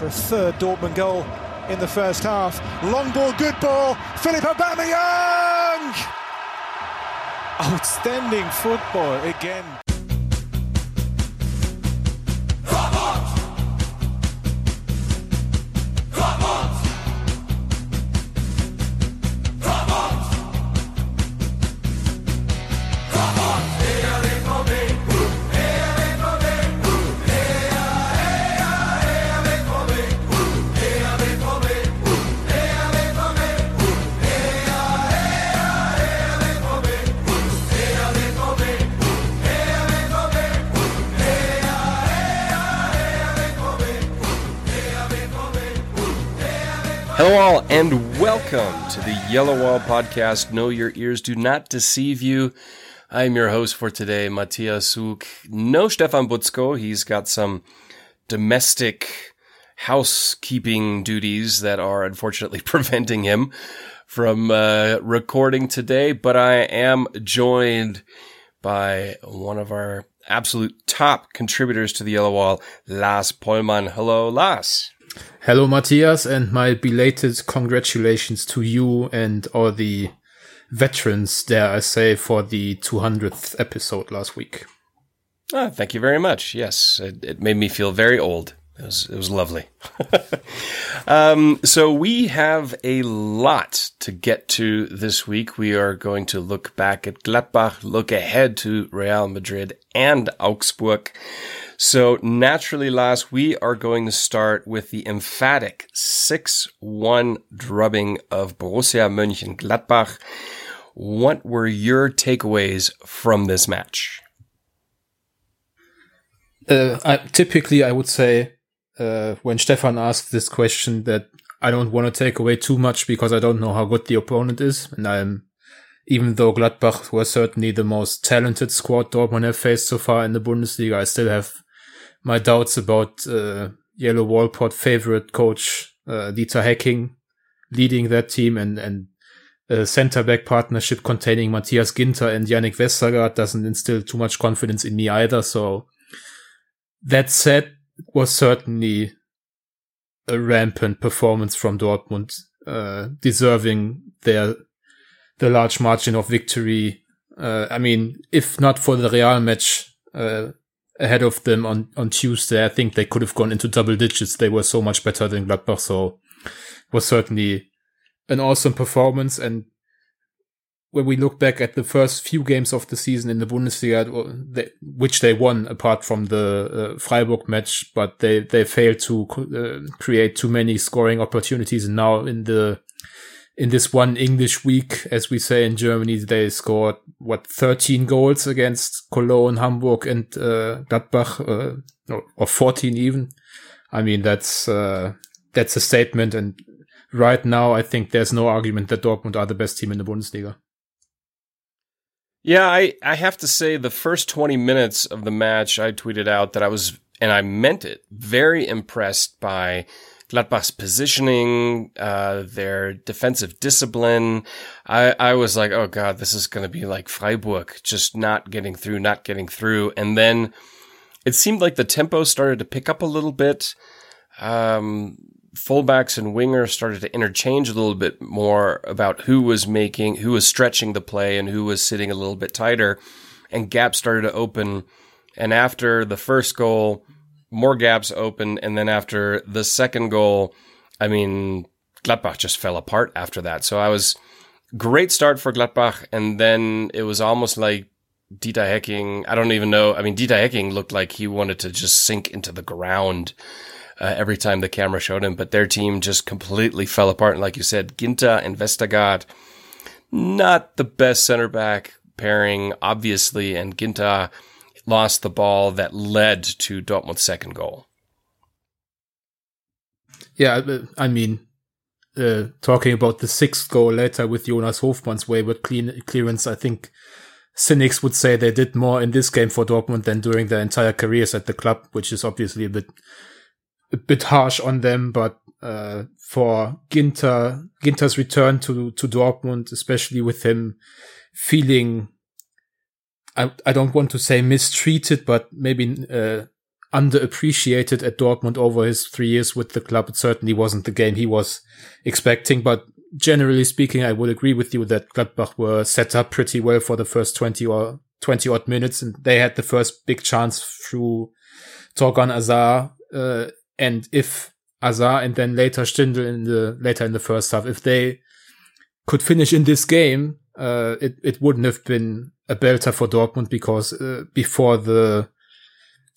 for a third Dortmund goal in the first half. Long ball, good ball. Philipp Aubameyang. Outstanding football again. Hello, all, and welcome to the Yellow Wall podcast. No, your ears do not deceive you. I'm your host for today, Matthias Suk. No Stefan Buczko. He's got some domestic housekeeping duties that are unfortunately preventing him from uh, recording today. But I am joined by one of our absolute top contributors to the Yellow Wall, Lars Pollmann. Hello, Lars. Hello, Matthias, and my belated congratulations to you and all the veterans, dare I say, for the 200th episode last week. Oh, thank you very much. Yes, it, it made me feel very old. It was, it was lovely. um, so we have a lot to get to this week. We are going to look back at Gladbach, look ahead to Real Madrid and Augsburg. So naturally, last, we are going to start with the emphatic 6-1 drubbing of Borussia Mönchengladbach. What were your takeaways from this match? Uh, I, typically, I would say uh, when Stefan asked this question that I don't want to take away too much because I don't know how good the opponent is, and I'm even though Gladbach were certainly the most talented squad Dortmund have faced so far in the Bundesliga, I still have my doubts about uh, Yellow Wall pod favorite coach uh, Dieter Hecking leading that team and and a center back partnership containing Matthias Ginter and Yannick Vestergaard doesn't instill too much confidence in me either. So that said, was certainly a rampant performance from Dortmund, uh, deserving their the large margin of victory. Uh, I mean, if not for the Real match, uh, ahead of them on, on Tuesday. I think they could have gone into double digits. They were so much better than Gladbach. So was certainly an awesome performance. And when we look back at the first few games of the season in the Bundesliga, which they won apart from the uh, Freiburg match, but they, they failed to uh, create too many scoring opportunities. And now in the in this one English week, as we say in Germany, they scored what 13 goals against Cologne, Hamburg, and uh, Gladbach, uh, or 14 even. I mean, that's uh, that's a statement. And right now, I think there's no argument that Dortmund are the best team in the Bundesliga. Yeah, I, I have to say the first 20 minutes of the match, I tweeted out that I was, and I meant it, very impressed by Gladbach's positioning, uh, their defensive discipline. I, I was like, oh God, this is going to be like Freiburg, just not getting through, not getting through. And then it seemed like the tempo started to pick up a little bit. Um, fullbacks and wingers started to interchange a little bit more about who was making, who was stretching the play and who was sitting a little bit tighter. And gaps started to open. And after the first goal, more gaps open. And then after the second goal, I mean, Gladbach just fell apart after that. So I was great start for Gladbach. And then it was almost like Dieter Hecking. I don't even know. I mean, Dieter Hecking looked like he wanted to just sink into the ground. Uh, every time the camera showed him, but their team just completely fell apart. And like you said, Ginter and Vestergaard, not the best center back pairing, obviously, and Ginter lost the ball that led to Dortmund's second goal. Yeah, I mean, uh, talking about the sixth goal later with Jonas Hofmann's wayward clean clearance, I think cynics would say they did more in this game for Dortmund than during their entire careers at the club, which is obviously a bit a bit harsh on them. But uh, for Ginter, Ginter's return to to Dortmund, especially with him feeling I, I don't want to say mistreated, but maybe uh, underappreciated at Dortmund over his three years with the club. It certainly wasn't the game he was expecting, but generally speaking, I would agree with you that Gladbach were set up pretty well for the first 20 or 20 odd minutes and they had the first big chance through Thorgan Hazard. Uh, and if Hazard and then later Stindl in the, later in the first half, if they could finish in this game, uh, it, it wouldn't have been a belter for Dortmund because, uh, before the,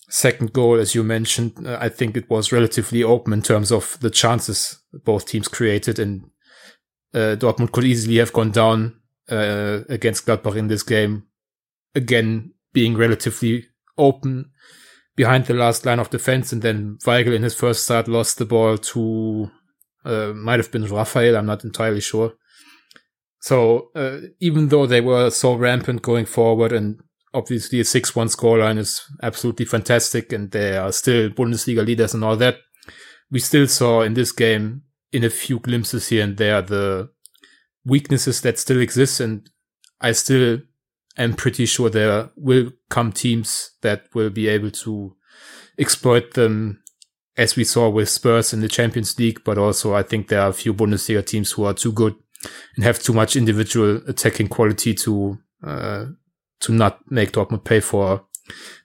second goal, as you mentioned, uh, I think it was relatively open in terms of the chances both teams created, and uh, Dortmund could easily have gone down uh, against Gladbach in this game. Again, being relatively open behind the last line of defense, and then Weigl in his first start lost the ball to uh, might have been Raphael. I'm not entirely sure. So uh, even though they were so rampant going forward and obviously a 6-1 scoreline is absolutely fantastic and they are still Bundesliga leaders and all that. We still saw in this game in a few glimpses here and there the weaknesses that still exist and I still am pretty sure there will come teams that will be able to exploit them as we saw with Spurs in the Champions League, but also I think there are a few Bundesliga teams who are too good and have too much individual attacking quality to uh, to not make Dortmund pay for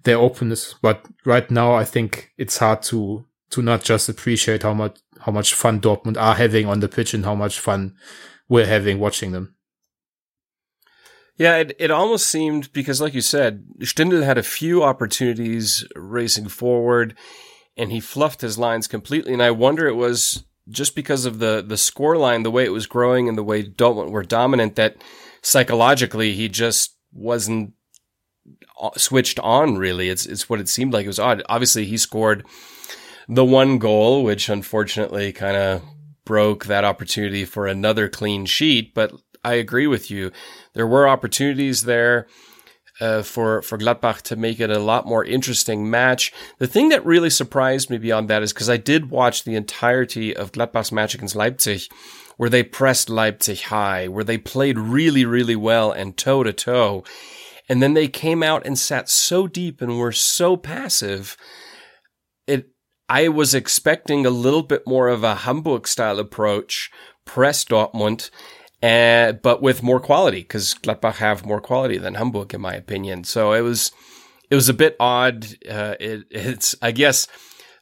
their openness. But right now, I think it's hard to to not just appreciate how much how much fun Dortmund are having on the pitch and how much fun we're having watching them. Yeah, it, it almost seemed because, like you said, Stindl had a few opportunities racing forward, and he fluffed his lines completely. And I wonder it was just because of the the score line, the way it was growing, and the way Dortmund were dominant, that psychologically he just wasn't uh, switched on really. It's it's what it seemed like. It was odd. Obviously, he scored the one goal, which unfortunately kind of broke that opportunity for another clean sheet. But I agree with you. There were opportunities there. Uh, for for Gladbach to make it a lot more interesting match. The thing that really surprised me beyond that is because I did watch the entirety of Gladbach's match against Leipzig, where they pressed Leipzig high, where they played really, really well and toe to toe. And then they came out and sat so deep and were so passive. It, I was expecting a little bit more of a Hamburg style approach, press Dortmund, uh, but with more quality because Gladbach have more quality than Hamburg, in my opinion. So it was, it was a bit odd. Uh, it, it's, I guess,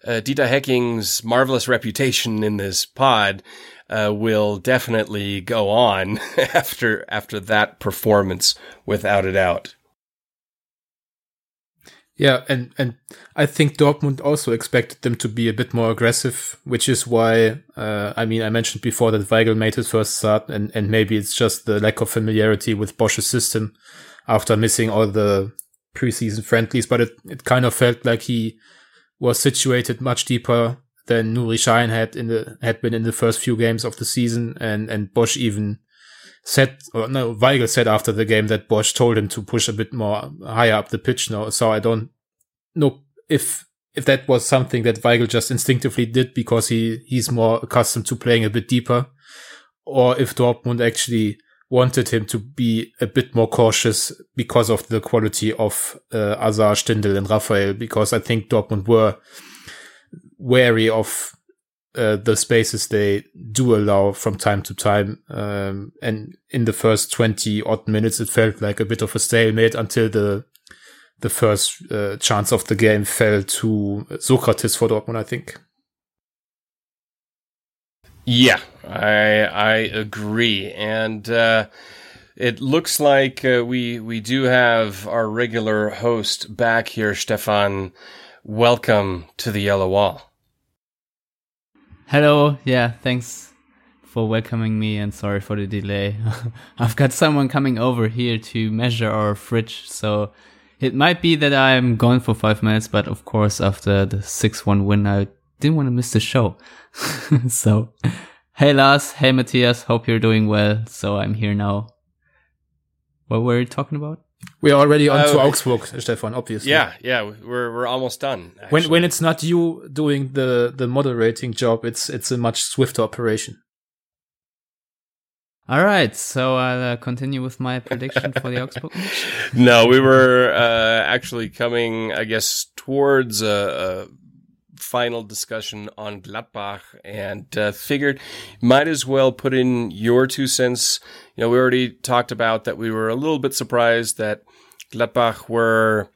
uh, Dieter Hecking's marvelous reputation in this pod uh, will definitely go on after after that performance, without a doubt. Yeah, and and I think Dortmund also expected them to be a bit more aggressive, which is why uh, I mean I mentioned before that Weigl made his first start, and and maybe it's just the lack of familiarity with Bosz's system after missing all the preseason friendlies, but it it kind of felt like he was situated much deeper than Nuri Sahin had in the had been in the first few games of the season, and and Bosz even said, or no, Weigl said after the game that Bosz told him to push a bit more higher up the pitch now. So I don't know if if that was something that Weigl just instinctively did because he he's more accustomed to playing a bit deeper, or if Dortmund actually wanted him to be a bit more cautious because of the quality of uh, Hazard, Stindl, and Raphael. Because I think Dortmund were wary of uh, the spaces they do allow from time to time. Um, and in the first 20 odd minutes, it felt like a bit of a stalemate until the the first uh, chance of the game fell to Sokratis for Dortmund, I think. Yeah, I I agree, and uh, it looks like uh, we we do have our regular host back here, Stefan. Welcome to the Yellow Wall. Hello. Yeah, thanks for welcoming me and sorry for the delay. I've got someone coming over here to measure our fridge, so it might be that I'm gone for five minutes, but of course, after the 6-1 win, I didn't want to miss the show. so, hey Lars, hey Matthias, hope you're doing well. So I'm here now. What were you talking about? We're already on uh, to Augsburg, Stefan, obviously. Yeah, yeah, we're we're almost done. Actually. When when it's not you doing the the moderating job, it's it's a much swifter operation. All right, so I'll uh, continue with my prediction for the Augsburg. No, we were uh, actually coming, I guess, towards a, a final discussion on Gladbach, and uh, figured might as well put in your two cents. You know, we already talked about that we were a little bit surprised that Gladbach were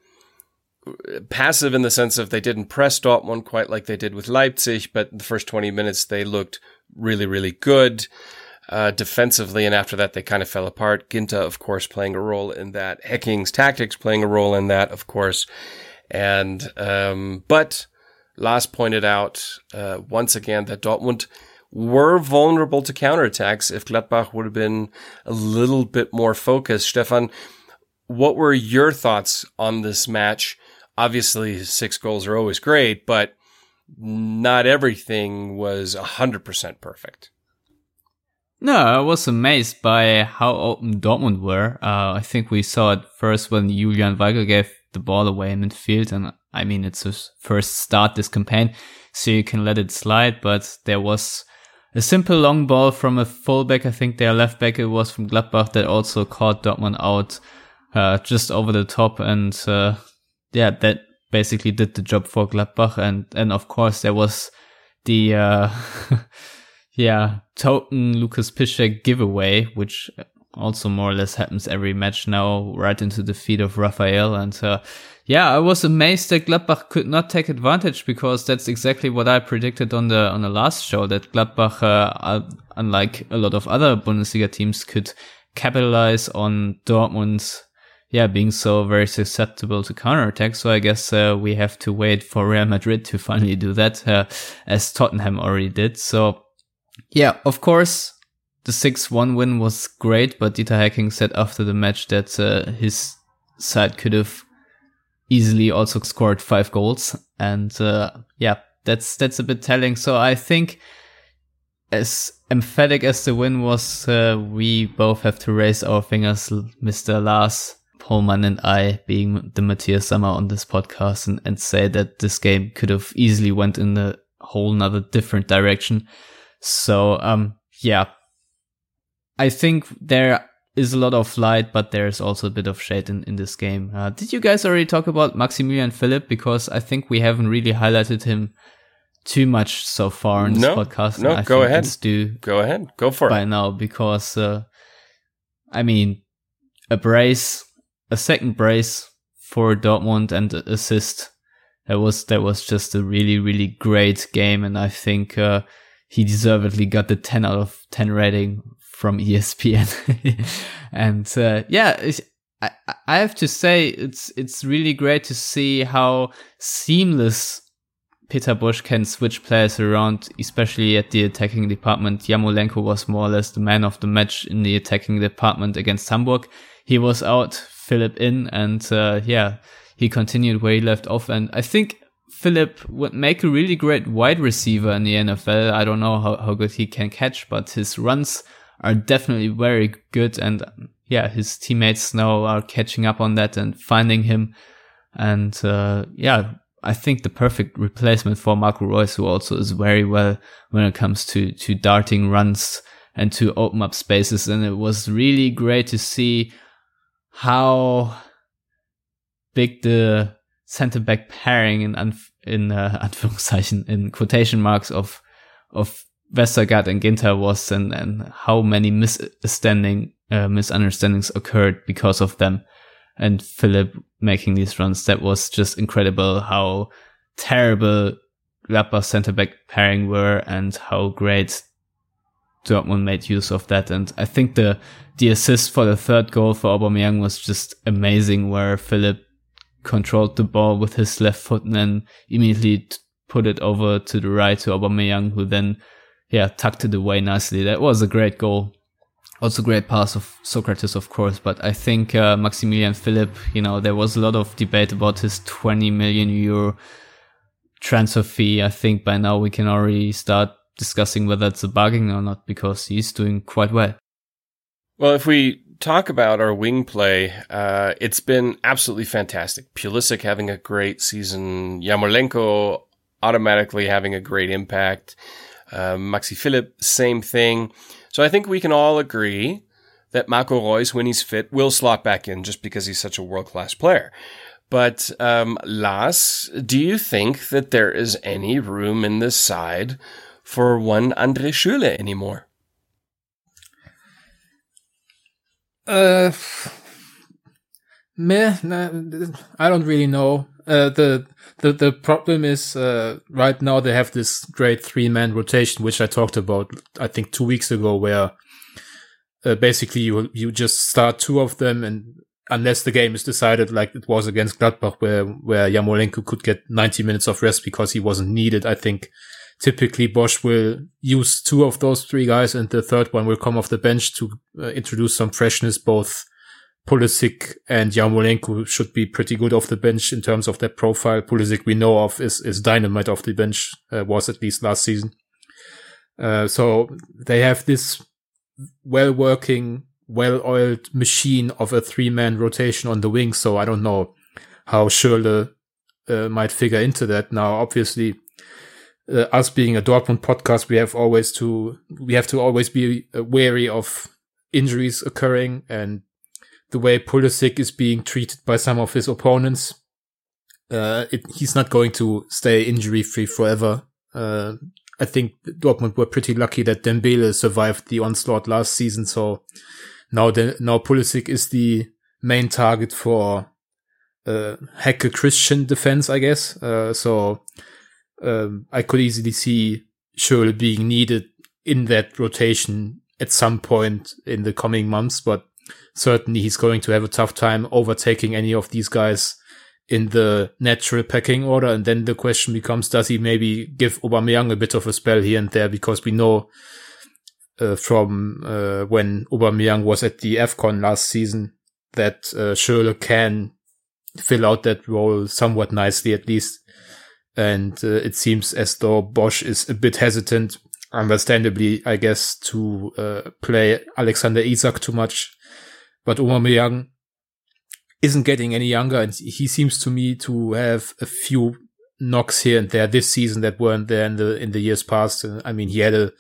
passive in the sense of they didn't press Dortmund quite like they did with Leipzig, but the first 20 minutes they looked really, really good uh, defensively, and after that they kind of fell apart. Ginter, of course, playing a role in that. Hecking's tactics playing a role in that, of course. And um, but Lars pointed out uh, once again that Dortmund were vulnerable to counterattacks if Gladbach would have been a little bit more focused. Stefan, what were your thoughts on this match? Obviously, six goals are always great, but not everything was 100% perfect. No, I was amazed by how open Dortmund were. Uh, I think we saw it first when Julian Weigl gave the ball away in midfield, and I mean it's his first start this campaign, so you can let it slide. But there was a simple long ball from a fullback. I think their left back it was from Gladbach that also caught Dortmund out uh, just over the top, and uh, yeah, that basically did the job for Gladbach. And and of course there was the uh, yeah, token Lukasz Piszczek giveaway, which also more or less happens every match now, right into the feet of Raphael. And uh, yeah, I was amazed that Gladbach could not take advantage because that's exactly what I predicted on the on the last show that Gladbach, uh, unlike a lot of other Bundesliga teams, could capitalize on Dortmund's yeah being so very susceptible to counterattack. So I guess uh, we have to wait for Real Madrid to finally do that, uh, as Tottenham already did. So yeah, of course, the 6-1 win was great, but Dieter Hecking said after the match that uh, his side could have easily also scored five goals. And uh, yeah, that's that's a bit telling. So I think as emphatic as the win was, uh, we both have to raise our fingers, Mr. Lars Pollmann and I, being the Matthias Sammer on this podcast, and, and say that this game could have easily went in a whole nother different direction. So, um, yeah, I think there is a lot of light, but there's also a bit of shade in, in this game. Uh, did you guys already talk about Maximilian Philipp? Because I think we haven't really highlighted him too much so far in this no, podcast. No, I go ahead. do go ahead. Go for by it. By now because, uh, I mean, a brace, a second brace for Dortmund and assist. That was, that was just a really, really great game. And I think, uh, he deservedly got the 10 out of 10 rating from ESPN. and uh, yeah, I, I have to say it's it's really great to see how seamless Peter Bosz can switch players around, especially at the attacking department. Yarmolenko was more or less the man of the match in the attacking department against Hamburg. He was out, Philipp in, and uh, yeah, he continued where he left off. And I think Philipp would make a really great wide receiver in the NFL. I don't know how, how good he can catch, but his runs are definitely very good. And yeah, his teammates now are catching up on that and finding him. And uh, yeah, I think the perfect replacement for Marco Reus, who also is very well when it comes to, to darting runs and to open up spaces. And it was really great to see how big the center back pairing in in uh, in quotation marks of of Vestergaard and Ginter was and and how many misunderstanding uh, misunderstandings occurred because of them. And Philipp making these runs that was just incredible how terrible Gladbach center back pairing were and how great Dortmund made use of that. And I think the the assist for the third goal for Aubameyang was just amazing where Philipp controlled the ball with his left foot and then immediately put it over to the right to Aubameyang, who then, yeah, tucked it away nicely. That was a great goal. Also great pass of Sokratis, of course, but I think uh, Maximilian Philipp, you know, there was a lot of debate about his 20 million euro transfer fee. I think by now we can already start discussing whether it's a bargain or not because he's doing quite well. Well, if we talk about our wing play, uh, it's been absolutely fantastic. Pulisic having a great season, Yarmolenko automatically having a great impact. Uh, Maxi Philipp, same thing. So I think we can all agree that Marco Reus, when he's fit, will slot back in just because he's such a world class player. But um, Lars, do you think that there is any room in this side for one Andre Schürrle anymore? Uh, meh, nah, I don't really know. Uh, the the the problem is uh, right now they have this great three man rotation, which I talked about I think two weeks ago, where uh, basically you you just start two of them, and unless the game is decided like it was against Gladbach, where where Yarmolenko could get 90 minutes of rest because he wasn't needed, I think typically Bosz will use two of those three guys, and the third one will come off the bench to uh, introduce some freshness, both Pulisic and Yarmolenko should be pretty good off the bench in terms of their profile. Pulisic we know of is, is dynamite off the bench, uh, was at least last season. Uh, so they have this well working, well oiled machine of a three man rotation on the wing. So I don't know how Schürrle uh, might figure into that. Now, obviously, uh, us being a Dortmund podcast, we have always to, we have to always be uh, wary of injuries occurring and the way Pulisic is being treated by some of his opponents. Uh, it, he's not going to stay injury free forever. Uh, I think Dortmund were pretty lucky that Dembele survived the onslaught last season. So now, now Pulisic is the main target for uh, Hecke Christian defense, I guess. Uh, so um, I could easily see Schürrle being needed in that rotation at some point in the coming months, but certainly he's going to have a tough time overtaking any of these guys in the natural pecking order. And then the question becomes, does he maybe give Aubameyang a bit of a spell here and there? Because we know uh, from uh, when Aubameyang was at the AFCON last season that uh, Schürrle can fill out that role somewhat nicely at least. And uh, it seems as though Bosz is a bit hesitant, understandably, I guess, to uh, play Alexander Isak too much but Aubameyang isn't getting any younger, and he seems to me to have a few knocks here and there this season that weren't there in the in the years past. I mean, he had a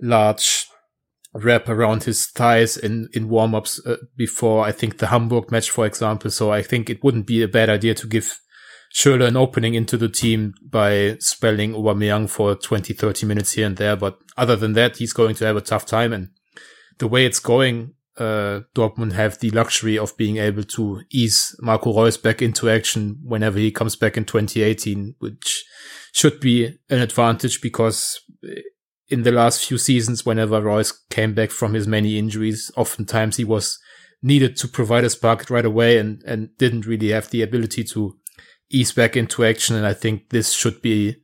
large wrap around his thighs in in warm ups uh, before I think the Hamburg match, for example. So I think it wouldn't be a bad idea to give Schürrle an opening into the team by spelling Aubameyang for 20, 30 minutes here and there. But other than that, he's going to have a tough time. And the way it's going, uh, Dortmund have the luxury of being able to ease Marco Reus back into action whenever he comes back in 2018, which should be an advantage because in the last few seasons, whenever Reus came back from his many injuries, oftentimes he was needed to provide a spark right away and, and didn't really have the ability to ease back into action. And I think this should be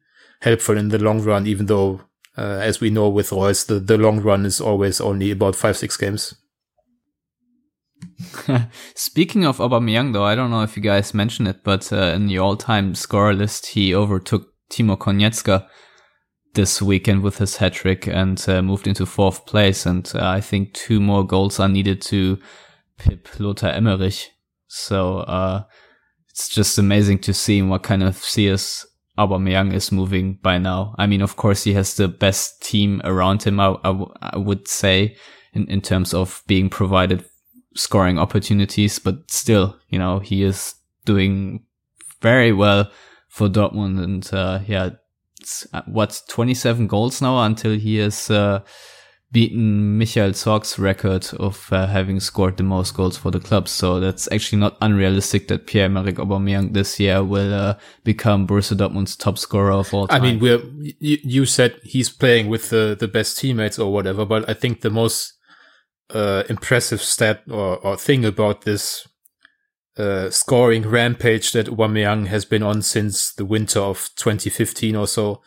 helpful in the long run, even though, uh, as we know with Reus, the, the long run is always only about five, six games. Speaking of Aubameyang, though, I don't know if you guys mentioned it, but uh, in the all-time scorer list, he overtook Timo Konietzka this weekend with his hat trick and uh, moved into fourth place. And uh, I think two more goals are needed to pip Lothar Emmerich. So uh, it's just amazing to see what kind of CS Aubameyang is moving by now. I mean, of course, he has the best team around him. I, I would say in, in terms of being provided scoring opportunities, but still, you know, he is doing very well for Dortmund. And, uh, yeah, uh, what, 27 goals now until he has, uh, beaten Michael Zorc's record of uh, having scored the most goals for the club. So that's actually not unrealistic that Pierre-Emerick Aubameyang this year will uh, become Borussia Dortmund's top scorer of all time. I mean, we're, you, you said he's playing with the, the best teammates or whatever, but I think the most uh, impressive stat or, or thing about this uh, scoring rampage that Aubameyang has been on since the winter of 2015 or so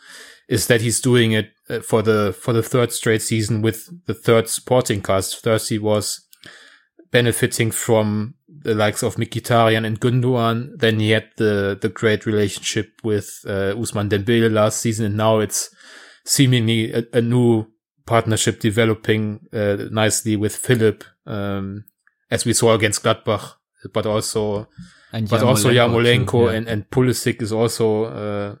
is that he's doing it uh, for the for the third straight season with the third supporting cast. First, he was benefiting from the likes of Mkhitaryan and Gundogan. Then he had the the great relationship with uh, Ousmane Dembele last season, and now it's seemingly a, a new partnership developing uh, nicely with Philipp, um, as we saw against Gladbach, but also, and but also Yarmolenko yeah. and, and Pulisic is also uh,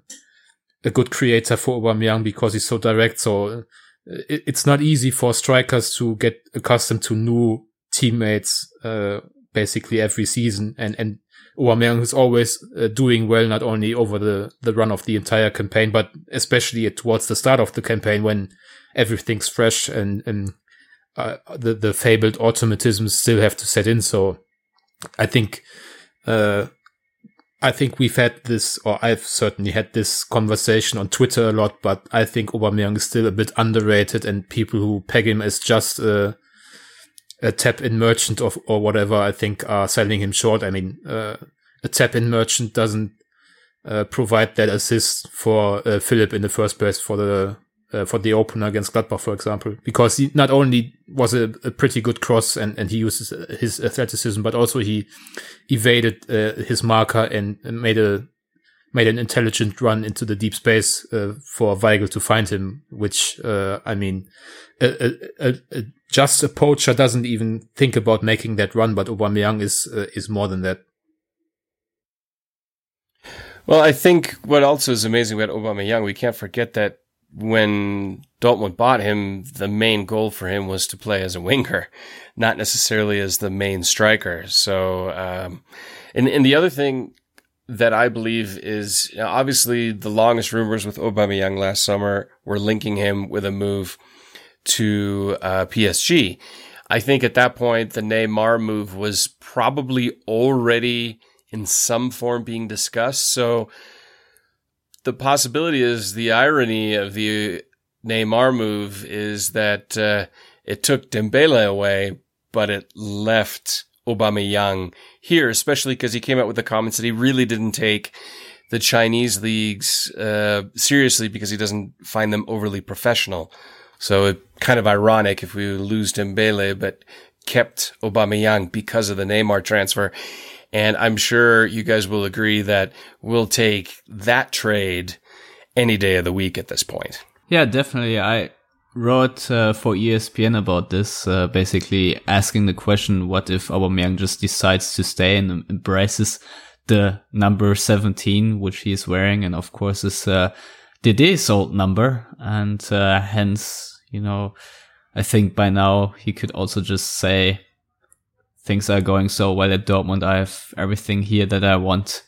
a good creator for Aubameyang because he's so direct. So uh, it, it's not easy for strikers to get accustomed to new teammates, uh, basically every season. And, and Aubameyang is always uh, doing well, not only over the, the run of the entire campaign, but especially towards the start of the campaign when everything's fresh and, and, uh, the, the fabled automatisms still have to set in. So I think, uh, I think we've had this, or I've certainly had this conversation on Twitter a lot, but I think Aubameyang is still a bit underrated and people who peg him as just a tap in merchant of, or whatever, I think are selling him short. I mean, uh, a tap in merchant doesn't uh, provide that assist for uh, Philipp in the first place for the uh, for the opener against Gladbach, for example, because he not only was a, a pretty good cross and, and he uses his athleticism, but also he evaded uh, his marker and made a made an intelligent run into the deep space uh, for Weigl to find him. Which uh, I mean, a, a, a, just a poacher doesn't even think about making that run, but Aubameyang is uh, is more than that. Well, I think what also is amazing about Aubameyang, we can't forget that when Dortmund bought him, the main goal for him was to play as a winger, not necessarily as the main striker. So, um, and, and the other thing that I believe is you know, obviously the longest rumors with Aubameyang last summer were linking him with a move to uh, PSG. I think at that point the Neymar move was probably already in some form being discussed. So the possibility is the irony of the Neymar move is that uh, it took Dembele away, but it left Aubameyang here, especially because he came out with the comments that he really didn't take the Chinese leagues uh, seriously because he doesn't find them overly professional. So it kind of ironic if we lose Dembele, but kept Aubameyang because of the Neymar transfer. And I'm sure you guys will agree that we'll take that trade any day of the week at this point. Yeah, definitely. I wrote uh, for ESPN about this, uh, basically asking the question, what if Aubameyang just decides to stay and embraces the number 17, which he is wearing, and of course is uh, Dede's old number, and uh, hence, you know, I think by now he could also just say, things are going so well at Dortmund. I have everything here that I want.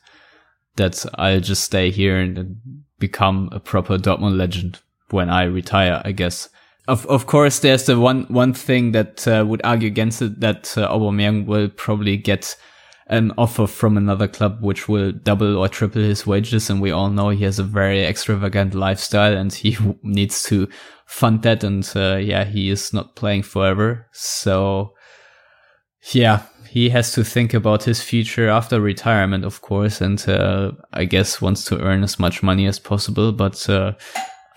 That I'll just stay here and become a proper Dortmund legend when I retire, I guess. Of of course, there's the one one thing that uh, would argue against it that uh, Aubameyang will probably get an offer from another club which will double or triple his wages, and we all know he has a very extravagant lifestyle and he needs to fund that. And uh, yeah, he is not playing forever, so yeah, he has to think about his future after retirement, of course, and uh, I guess wants to earn as much money as possible. But uh,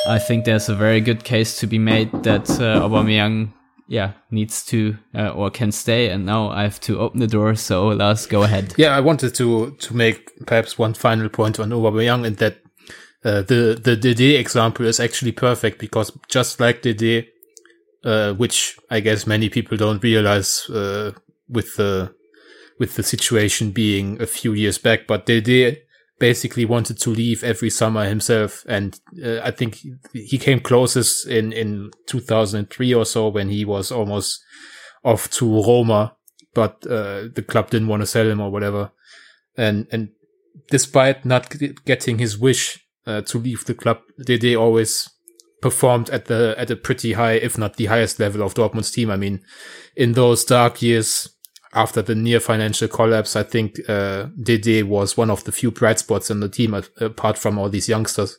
I think there's a very good case to be made that uh, Aubameyang, yeah, needs to uh, or can stay. And now I have to open the door. So Lars, go ahead. Yeah, I wanted to to make perhaps one final point on Aubameyang, and that uh, the the Dede example is actually perfect because just like Dede, uh, which I guess many people don't realize uh, with the with the situation being a few years back, but they did basically wanted to leave every summer himself, and uh, I think he came closest in in 2003 or so when he was almost off to Roma, but uh, the club didn't want to sell him or whatever, and and despite not getting his wish uh, to leave the club, they they always performed at the at a pretty high, if not the highest level of Dortmund's team. I mean, in those dark years after the near financial collapse, I think uh, Dede was one of the few bright spots in the team, apart from all these youngsters.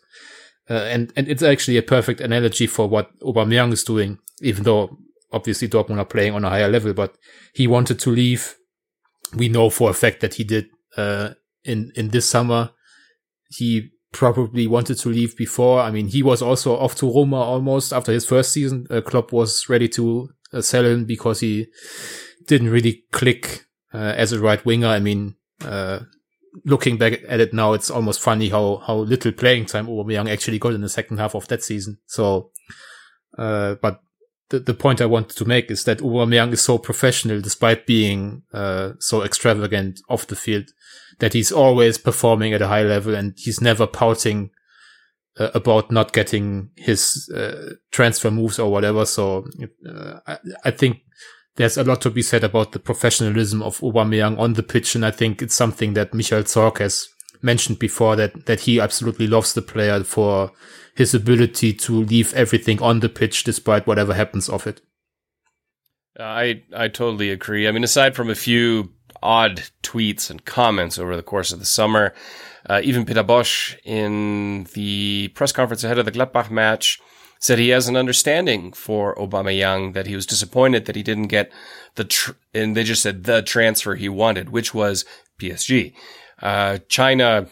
Uh, and and it's actually a perfect analogy for what Aubameyang is doing, even though obviously Dortmund are playing on a higher level. But he wanted to leave. We know for a fact that he did uh, in in this summer. He probably wanted to leave before. I mean, he was also off to Roma almost after his first season. Uh, Klopp was ready to uh, sell him because he didn't really click uh, as a right winger. I mean, uh, looking back at it now, it's almost funny how how little playing time Aubameyang actually got in the second half of that season. So, uh, but the the point I wanted to make is that Aubameyang is so professional, despite being uh, so extravagant off the field, that he's always performing at a high level and he's never pouting uh, about not getting his uh, transfer moves or whatever. So uh, I, I, think there's a lot to be said about the professionalism of Aubameyang on the pitch, and I think it's something that Michael Zorc has mentioned before that that he absolutely loves the player for his ability to leave everything on the pitch despite whatever happens off it. I I totally agree. I mean, aside from a few odd tweets and comments over the course of the summer, uh, even Peter Bosz in the press conference ahead of the Gladbach match said he has an understanding for Aubameyang that he was disappointed that he didn't get the tr- and they just said the transfer he wanted, which was PSG. Uh, China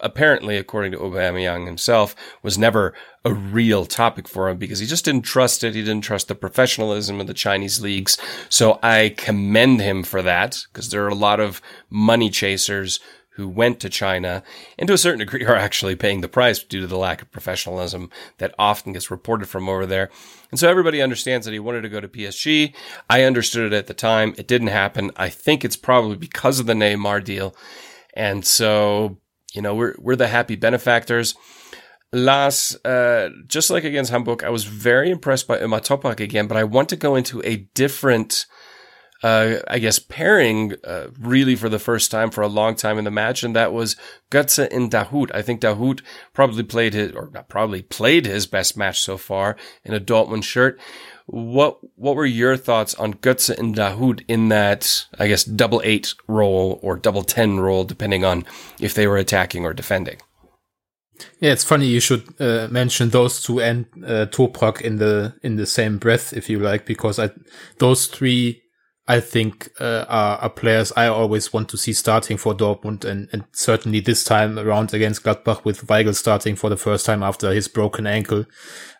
apparently, according to Aubameyang himself, was never a real topic for him because he just didn't trust it. He didn't trust the professionalism of the Chinese leagues. So I commend him for that because there are a lot of money chasers who went to China and to a certain degree are actually paying the price due to the lack of professionalism that often gets reported from over there. And so everybody understands that he wanted to go to PSG. I understood it at the time. It didn't happen. I think it's probably because of the Neymar deal. And so, you know, we're, we're the happy benefactors. Last, uh, just like against Hamburg, I was very impressed by Ömer Toprak again, but I want to go into a different, uh, I guess, pairing, uh, really for the first time for a long time in the match, and that was Götze and Dahoud. I think Dahoud probably played his, or not probably played his best match so far in a Dortmund shirt. What what were your thoughts on Götze and Dahoud in that, I guess, double eight role or double ten role, depending on if they were attacking or defending? Yeah, it's funny you should uh, mention those two and uh, Toprak in the in the same breath, if you like, because I those three I think uh, are, are, players I always want to see starting for Dortmund, and, and certainly this time around against Gladbach with Weigl starting for the first time after his broken ankle.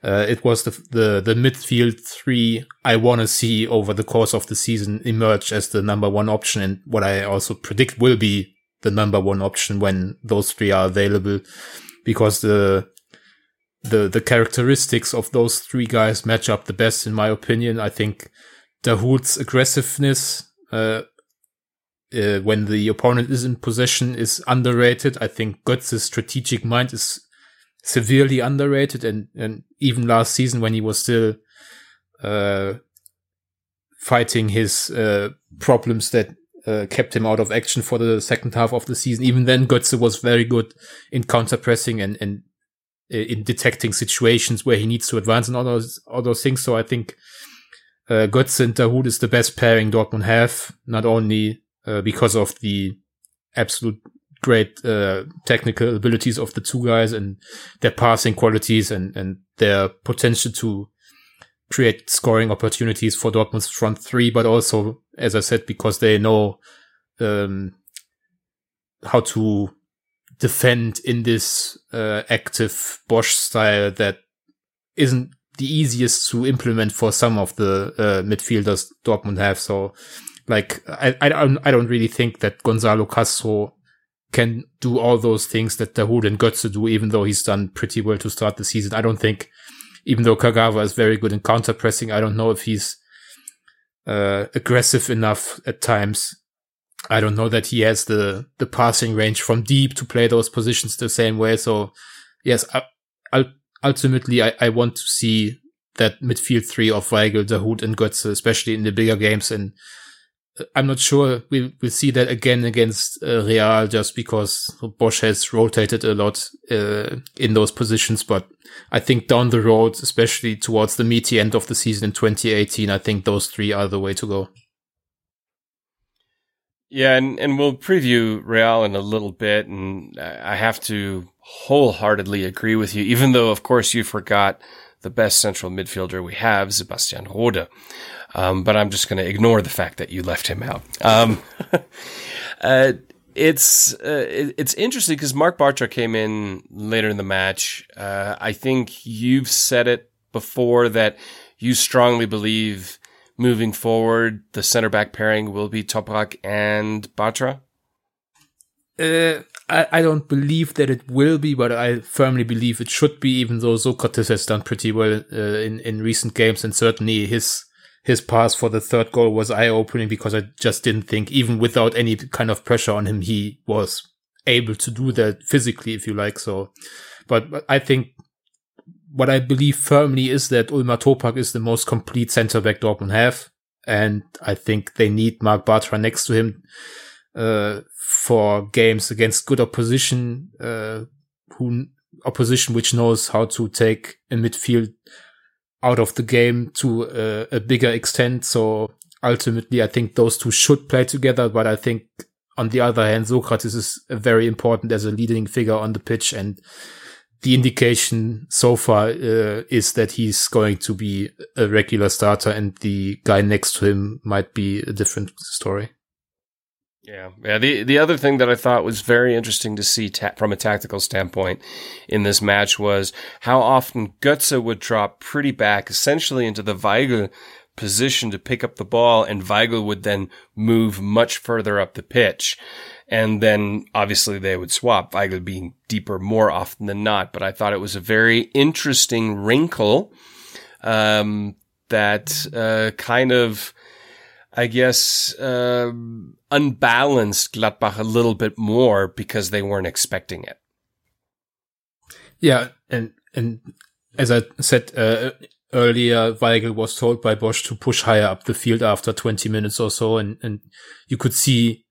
Uh, it was the, the the midfield three I want to see over the course of the season emerge as the number one option, and what I also predict will be the number one option when those three are available, because the the the characteristics of those three guys match up the best in my opinion. I think Dahoud's aggressiveness uh, uh, when the opponent is in possession is underrated. I think Götze's strategic mind is severely underrated, and and even last season when he was still uh, fighting his uh, problems that uh, kept him out of action for the second half of the season. Even then, Götze was very good in counter pressing and and uh, in detecting situations where he needs to advance and all those all those things. So I think uh, Götze and Dahoud is the best pairing Dortmund have, not only uh, because of the absolute great uh, technical abilities of the two guys and their passing qualities and, and their potential to create scoring opportunities for Dortmund's front three, but also, as I said, because they know um, how to defend in this uh, active Bosz style that isn't the easiest to implement for some of the uh, midfielders Dortmund have. So, like, I, I don't, I don't really think that Gonzalo Castro can do all those things that Dahoud and Götze do, even though he's done pretty well to start the season. I don't think, even though Kagawa is very good in counter pressing, I don't know if he's uh, aggressive enough at times. I don't know that he has the the passing range from deep to play those positions the same way. So, yes, I, I'll ultimately, I, I want to see that midfield three of Weigl, Dahoud, and Götze, especially in the bigger games. And uh, I'm not sure we'll, we'll see that again against uh, Real just because Bosz has rotated a lot uh, in those positions. But I think down the road, especially towards the meaty end of the season in 2018, I think those three are the way to go. Yeah, and, and we'll preview Real in a little bit, and I have to wholeheartedly agree with you, even though, of course, you forgot the best central midfielder we have, Sebastian Rode. Um, but I'm just going to ignore the fact that you left him out. Um, uh, it's uh, it's interesting because Mark Bartra came in later in the match. Uh, I think you've said it before that you strongly believe moving forward, the center back pairing will be Toprak and Bartra? Uh, I, I don't believe that it will be, but I firmly believe it should be, even though Sokratis has done pretty well uh, in, in recent games. And certainly his his pass for the third goal was eye opening because I just didn't think, even without any kind of pressure on him, he was able to do that physically, if you like. So, But, but I think what I believe firmly is that Ömer Toprak is the most complete center back Dortmund have. And I think they need Mark Bartra next to him, uh, for games against good opposition, uh, who opposition which knows how to take a midfield out of the game to uh, a bigger extent. So ultimately, I think those two should play together. But I think on the other hand, Sokratis is very important as a leading figure on the pitch. And the indication so far uh, is that he's going to be a regular starter and the guy next to him might be a different story. Yeah, yeah. The the other thing that I thought was very interesting to see ta- from a tactical standpoint in this match was how often Götze would drop pretty back, essentially into the Weigl position to pick up the ball, and Weigl would then move much further up the pitch. And then obviously they would swap, Weigl being deeper more often than not. But I thought it was a very interesting wrinkle um, that uh, kind of I guess, uh, unbalanced Gladbach a little bit more because they weren't expecting it. Yeah, and and as I said uh, earlier, Weigl was told by Bosz to push higher up the field after 20 minutes or so, and and you could see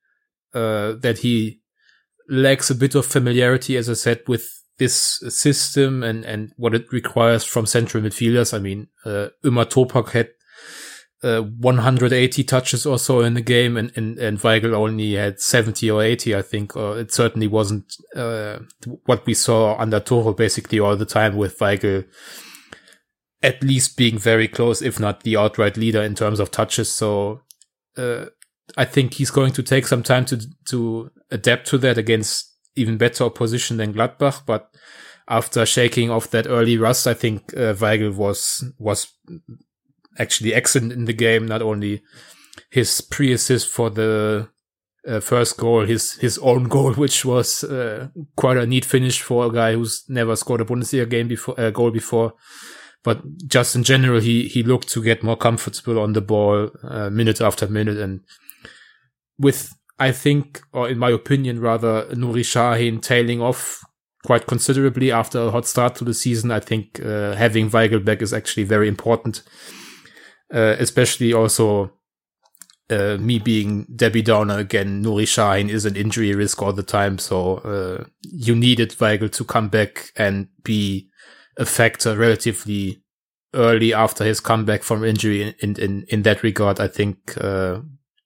uh, that he lacks a bit of familiarity, as I said, with this system and and what it requires from central midfielders. I mean, uh, Toprak had uh, 180 touches or so in the game, and, and, and Weigl only had 70 or 80, I think. Or it certainly wasn't uh, what we saw under Tuchel basically all the time with Weigl at least being very close, if not the outright leader in terms of touches. So uh, I think he's going to take some time to to adapt to that against even better opposition than Gladbach, but after shaking off that early rust, I think uh, Weigl was was actually excellent in the game. Not only his pre-assist for the uh, first goal, his his own goal, which was uh, quite a neat finish for a guy who's never scored a Bundesliga game before uh, goal before. But just in general, he he looked to get more comfortable on the ball uh, minute after minute, and with I think, or in my opinion, rather Nuri Sahin tailing off quite considerably after a hot start to the season. I think uh, having Weigl back is actually very important uh, especially also uh, me being Debbie Downer again, Nuri Sahin is an injury risk all the time. So uh, you needed Weigl to come back and be a factor relatively early after his comeback from injury. In in in that regard, I think uh,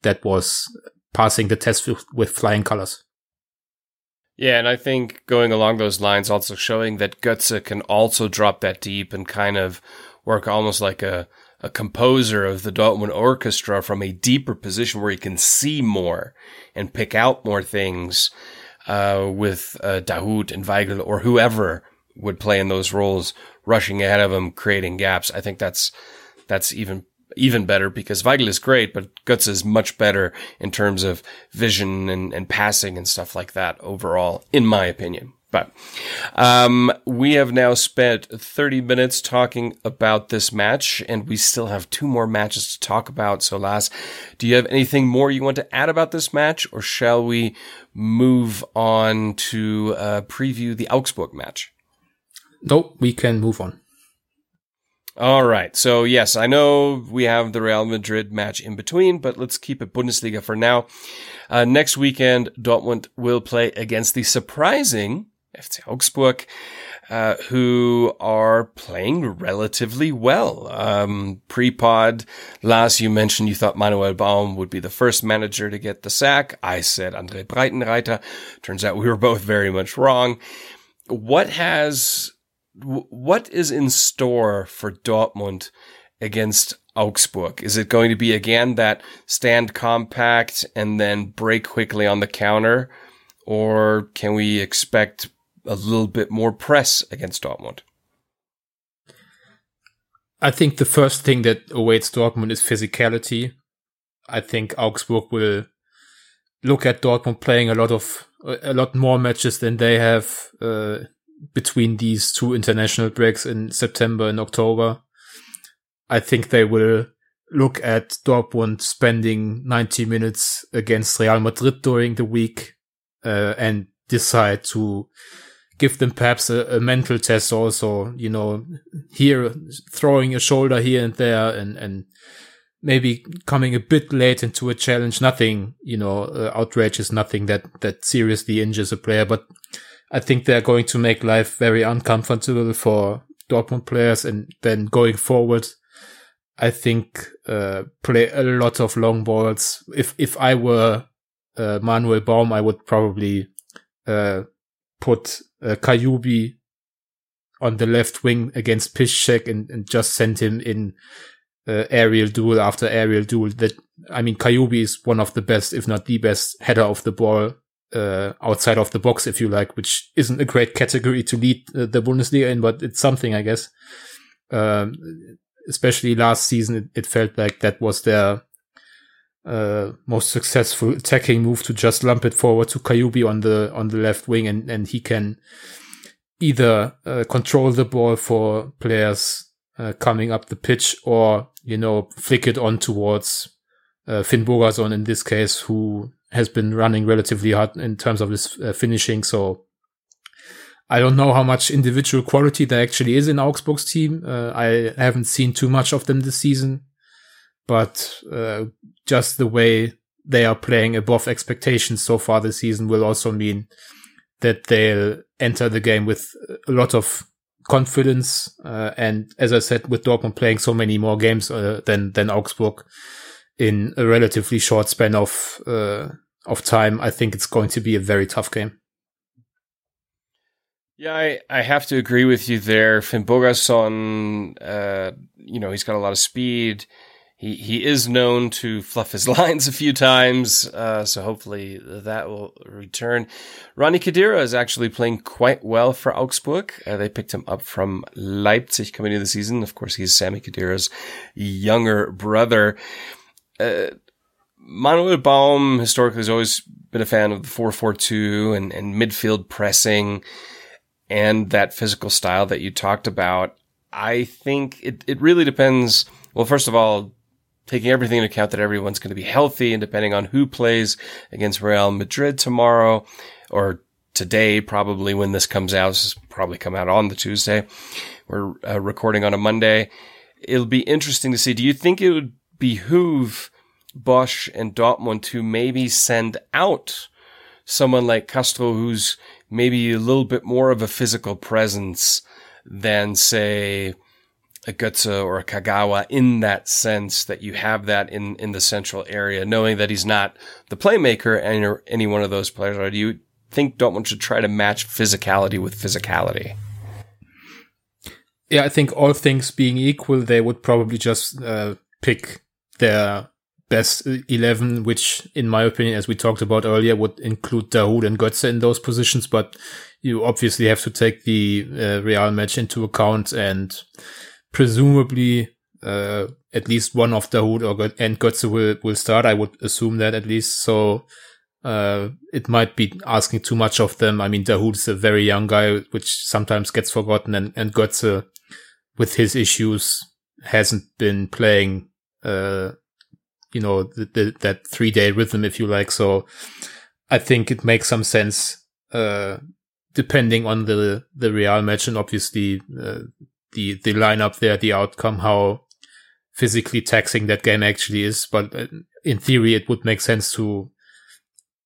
that was passing the test with, with flying colors. Yeah, and I think going along those lines, also showing that Götze can also drop that deep and kind of work almost like a a composer of the Dortmund orchestra from a deeper position where he can see more and pick out more things uh, with uh, and Weigl or whoever would play in those roles, rushing ahead of him, creating gaps. I think that's that's even even better because Weigl is great, but Götze is much better in terms of vision and, and passing and stuff like that overall, in my opinion. But um, we have now spent 30 minutes talking about this match, and we still have two more matches to talk about. So, Lars, do you have anything more you want to add about this match, or shall we move on to uh, preview the Augsburg match? Nope, we can move on. All right. So, yes, I know we have the Real Madrid match in between, but let's keep it Bundesliga for now. Uh, next weekend, Dortmund will play against the surprising FC Augsburg, uh, who are playing relatively well. Um, pre-pod, Lars you mentioned you thought Manuel Baum would be the first manager to get the sack. I said Andre Breitenreiter. Turns out we were both very much wrong. What has, what is in store for Dortmund against Augsburg? Is it going to be again that stand compact and then break quickly on the counter? Or can we expect a little bit more press against Dortmund? I think the first thing that awaits Dortmund is physicality. I think Augsburg will look at Dortmund playing a lot of a lot more matches than they have uh, between these two international breaks in September and October. I think they will look at Dortmund spending 90 minutes against Real Madrid during the week uh, and decide to give them perhaps a, a, mental test also, you know, here throwing a shoulder here and there and, and maybe coming a bit late into a challenge. Nothing, you know, uh, outrageous, nothing that, that seriously injures a player, but I think they're going to make life very uncomfortable for Dortmund players. And then going forward, I think, uh, play a lot of long balls. If, if I were, uh, Manuel Baum, I would probably, uh, put uh, Caiuby on the left wing against Piszczek and, and just send him in uh, aerial duel after aerial duel. That I mean, Caiuby is one of the best, if not the best, header of the ball uh, outside of the box, if you like, which isn't a great category to lead uh, the Bundesliga in, but it's something, I guess. Um, especially last season, it, it, felt like that was their uh, most successful attacking move to just lump it forward to Caiuby on the on the left wing, and and he can either uh, control the ball for players uh, coming up the pitch, or you know flick it on towards uh, Finnbogason in this case, who has been running relatively hard in terms of his uh, finishing. So I don't know how much individual quality there actually is in Augsburg's team. Uh, I haven't seen too much of them this season but uh, just the way they are playing above expectations so far this season will also mean that they'll enter the game with a lot of confidence. Uh, and as I said, with Dortmund playing so many more games uh, than than Augsburg in a relatively short span of uh, of time, I think it's going to be a very tough game. Yeah, I, I have to agree with you there. Finnbogason, uh, you know, he's got a lot of speed he he is known to fluff his lines a few times, uh, so hopefully that will return. Rani Khedira is actually playing quite well for Augsburg. Uh, they picked him up from Leipzig coming into the season. Of course, he's Sami Khedira's younger brother. Uh, Manuel Baum historically has always been a fan of the 4-4-2 and, and midfield pressing and that physical style that you talked about. I think it, it really depends. Well, first of all, taking everything into account that everyone's going to be healthy and depending on who plays against Real Madrid tomorrow or today, probably when this comes out, this probably come out on the Tuesday. We're uh, recording on a Monday. It'll be interesting to see. Do you think it would behoove Bosz and Dortmund to maybe send out someone like Castro, who's maybe a little bit more of a physical presence than say a Götze or a Kagawa in that sense that you have that in, in the central area, knowing that he's not the playmaker and any one of those players. Or do you think Dortmund should try to match physicality with physicality? Yeah, I think all things being equal, they would probably just uh, pick their best 11, which in my opinion, as we talked about earlier, would include Dahoud and Götze in those positions. But you obviously have to take the uh, Real match into account and presumably uh, at least one of Dahoud or and Götze will will start. I would assume that at least. So uh, it might be asking too much of them. I mean, Dahoud is a very young guy, which sometimes gets forgotten, and and Götze, with his issues, hasn't been playing. Uh, you know, the, the, that three day rhythm, if you like. So I think it makes some sense, uh, depending on the, the Real match. And obviously, uh, the the lineup there, the outcome, how physically taxing that game actually is. But uh, in theory, it would make sense to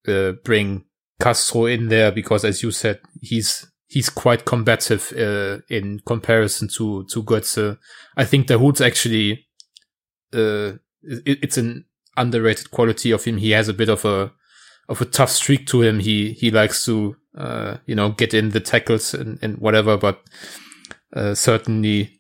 uh, bring Castro in there because, as you said, he's he's quite combative uh, in comparison to to Götze. I think Dahoud's actually uh, it, it's an underrated quality of him. He has a bit of a of a tough streak to him. He he likes to uh, you know get in the tackles and, and whatever, but uh, certainly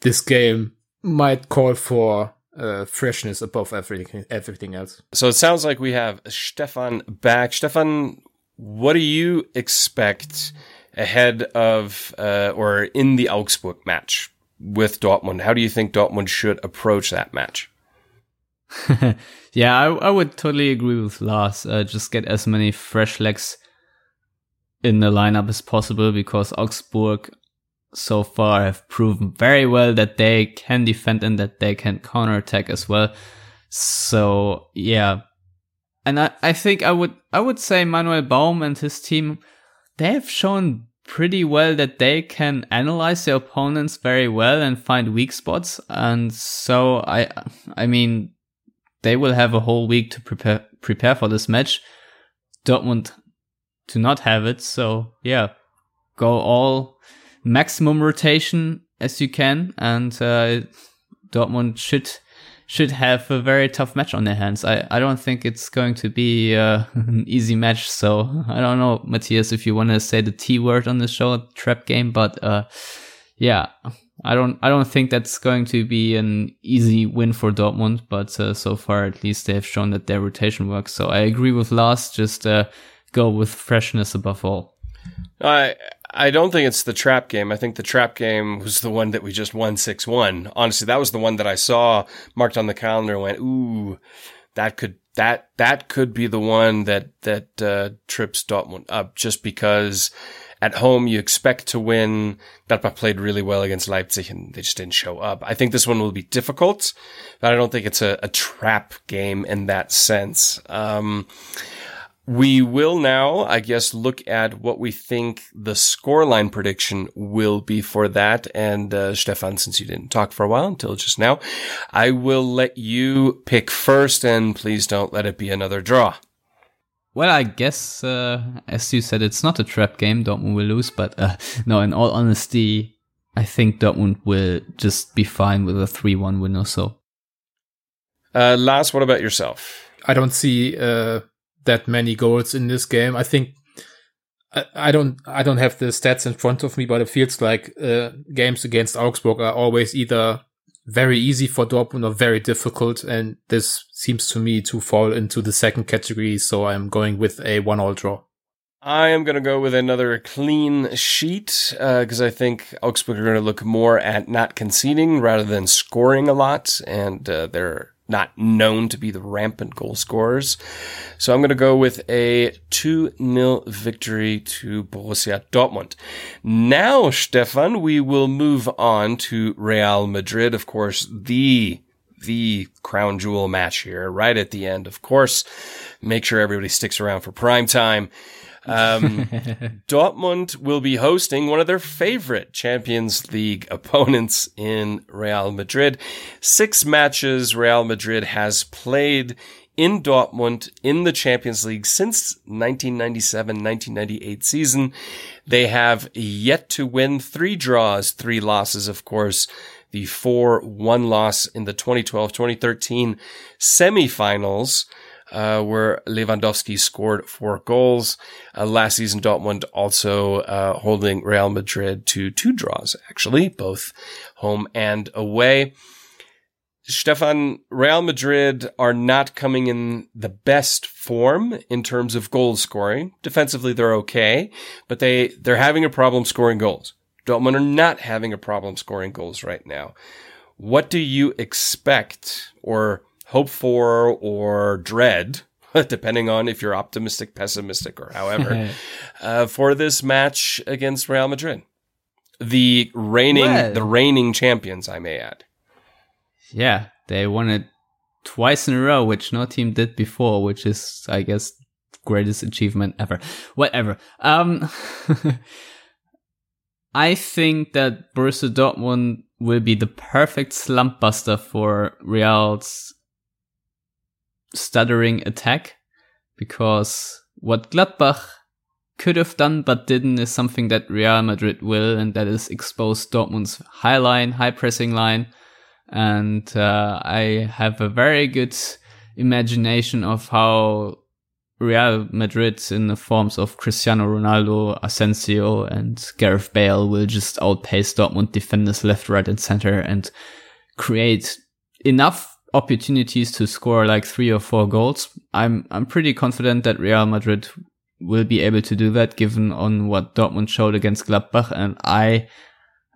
this game might call for uh, freshness above everything everything else. So it sounds like we have Stefan back. Stefan, what do you expect ahead of uh, or in the Augsburg match with Dortmund? How do you think Dortmund should approach that match? yeah, I, I would totally agree with Lars. Uh, just get as many fresh legs in the lineup as possible because Augsburg so far have proven very well that they can defend and that they can counterattack as well. So yeah. And I, I think I would I would say Manuel Baum and his team they have shown pretty well that they can analyze their opponents very well and find weak spots. And so I, I mean, they will have a whole week to prepare, prepare for this match. Dortmund to not have it. So yeah, go all maximum rotation as you can. And, uh, Dortmund should should have a very tough match on their hands. I, I don't think it's going to be uh, an easy match. So I don't know, Matthias, if you want to say the T word on the show, trap game, but uh, yeah, I don't I don't think that's going to be an easy win for Dortmund. But uh, so far, at least they have shown that their rotation works. So I agree with Lars. Just uh, go with freshness above all. I I don't think it's the trap game. I think the trap game was the one that we just won 6 1. Honestly, that was the one that I saw marked on the calendar went, ooh, that could, that, that could be the one that, that, uh, trips Dortmund up just because at home you expect to win. Gladbach played really well against Leipzig and they just didn't show up. I think this one will be difficult, but I don't think it's a, a trap game in that sense. Um, we will now, I guess, look at what we think the scoreline prediction will be for that. And uh, Stefan, since you didn't talk for a while until just now, I will let you pick first, and please don't let it be another draw. Well, I guess, uh, as you said, it's not a trap game. Dortmund will lose, but uh, no, in all honesty, I think Dortmund will just be fine with a 3 1 win or so. Uh, Lars, what about yourself? I don't see uh, that many goals in this game. I think I, I don't I don't have the stats in front of me, but it feels like uh, games against Augsburg are always either very easy for Dortmund or very difficult, and this seems to me to fall into the second category. So I'm going with a one-all draw. I am going to go with another clean sheet because uh, I think Augsburg are going to look more at not conceding rather than scoring a lot, and uh, they're not known to be the rampant goal scorers. So I'm going to go with a 2 0 victory to Borussia Dortmund. Now, Stefan, we will move on to Real Madrid. Of course, the the crown jewel match here, right at the end. Of course, make sure everybody sticks around for prime time. Um, Dortmund will be hosting one of their favorite Champions League opponents in Real Madrid. Six matches Real Madrid has played in Dortmund in the Champions League since 1997-1998 season. They have yet to win three draws, three losses, of course. The 4-1 loss in the 2012-2013 semifinals uh, where Lewandowski scored four goals. Uh, last season, Dortmund also uh, holding Real Madrid to two draws, actually, both home and away. Stefan, Real Madrid are not coming in the best form in terms of goal scoring. Defensively, they're okay, but they, they're having a problem scoring goals. Dortmund are not having a problem scoring goals right now. What do you expect or hope for or dread, depending on if you're optimistic, pessimistic, or however, uh, for this match against Real Madrid, the reigning well, the reigning champions, I may add. Yeah, they won it twice in a row, which no team did before, which is, I guess, greatest achievement ever. Whatever. Um, I think that Borussia Dortmund will be the perfect slump buster for Real's stuttering attack because what Gladbach could have done but didn't is something that Real Madrid will, and that is expose Dortmund's high line, high pressing line. And uh, I have a very good imagination of how Real Madrid, in the forms of Cristiano Ronaldo, Asensio, and Gareth Bale, will just outpace Dortmund defenders left, right, and center and create enough opportunities to score like three or four goals. I'm I'm pretty confident that Real Madrid will be able to do that given on what Dortmund showed against Gladbach and I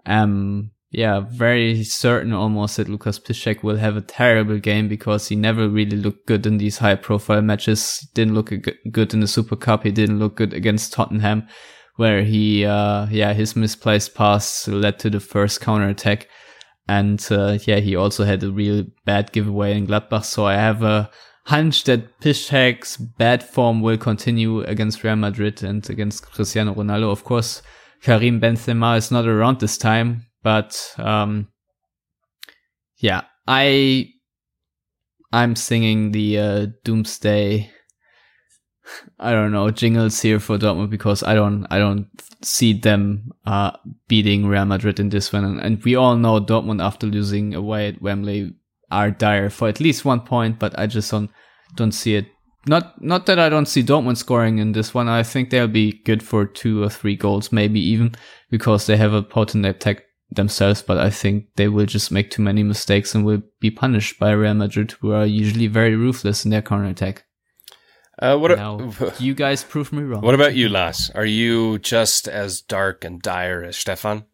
am yeah, very certain almost that Lukasz Piszczek will have a terrible game because he never really looked good in these high profile matches. Didn't look good in the Super Cup. He didn't look good against Tottenham where he, uh, yeah, his misplaced pass led to the first counter attack. And uh, yeah, he also had a real bad giveaway in Gladbach. So I have a hunch that Piszczek's bad form will continue against Real Madrid and against Cristiano Ronaldo. Of course, Karim Benzema is not around this time. But um, yeah, I I'm singing the uh, Doomsday. I don't know jingles here for Dortmund because I don't I don't see them uh, beating Real Madrid in this one, and, and we all know Dortmund after losing away at Wembley are dire for at least one point, but I just don't don't see it. Not not that I don't see Dortmund scoring in this one. I think they'll be good for two or three goals, maybe even because they have a potent attack themselves, but I think they will just make too many mistakes and will be punished by Real Madrid, who are usually very ruthless in their counter attack. Uh, what now, you guys prove me wrong. What about you, Lars? Are you just as dark and dire as Stefan?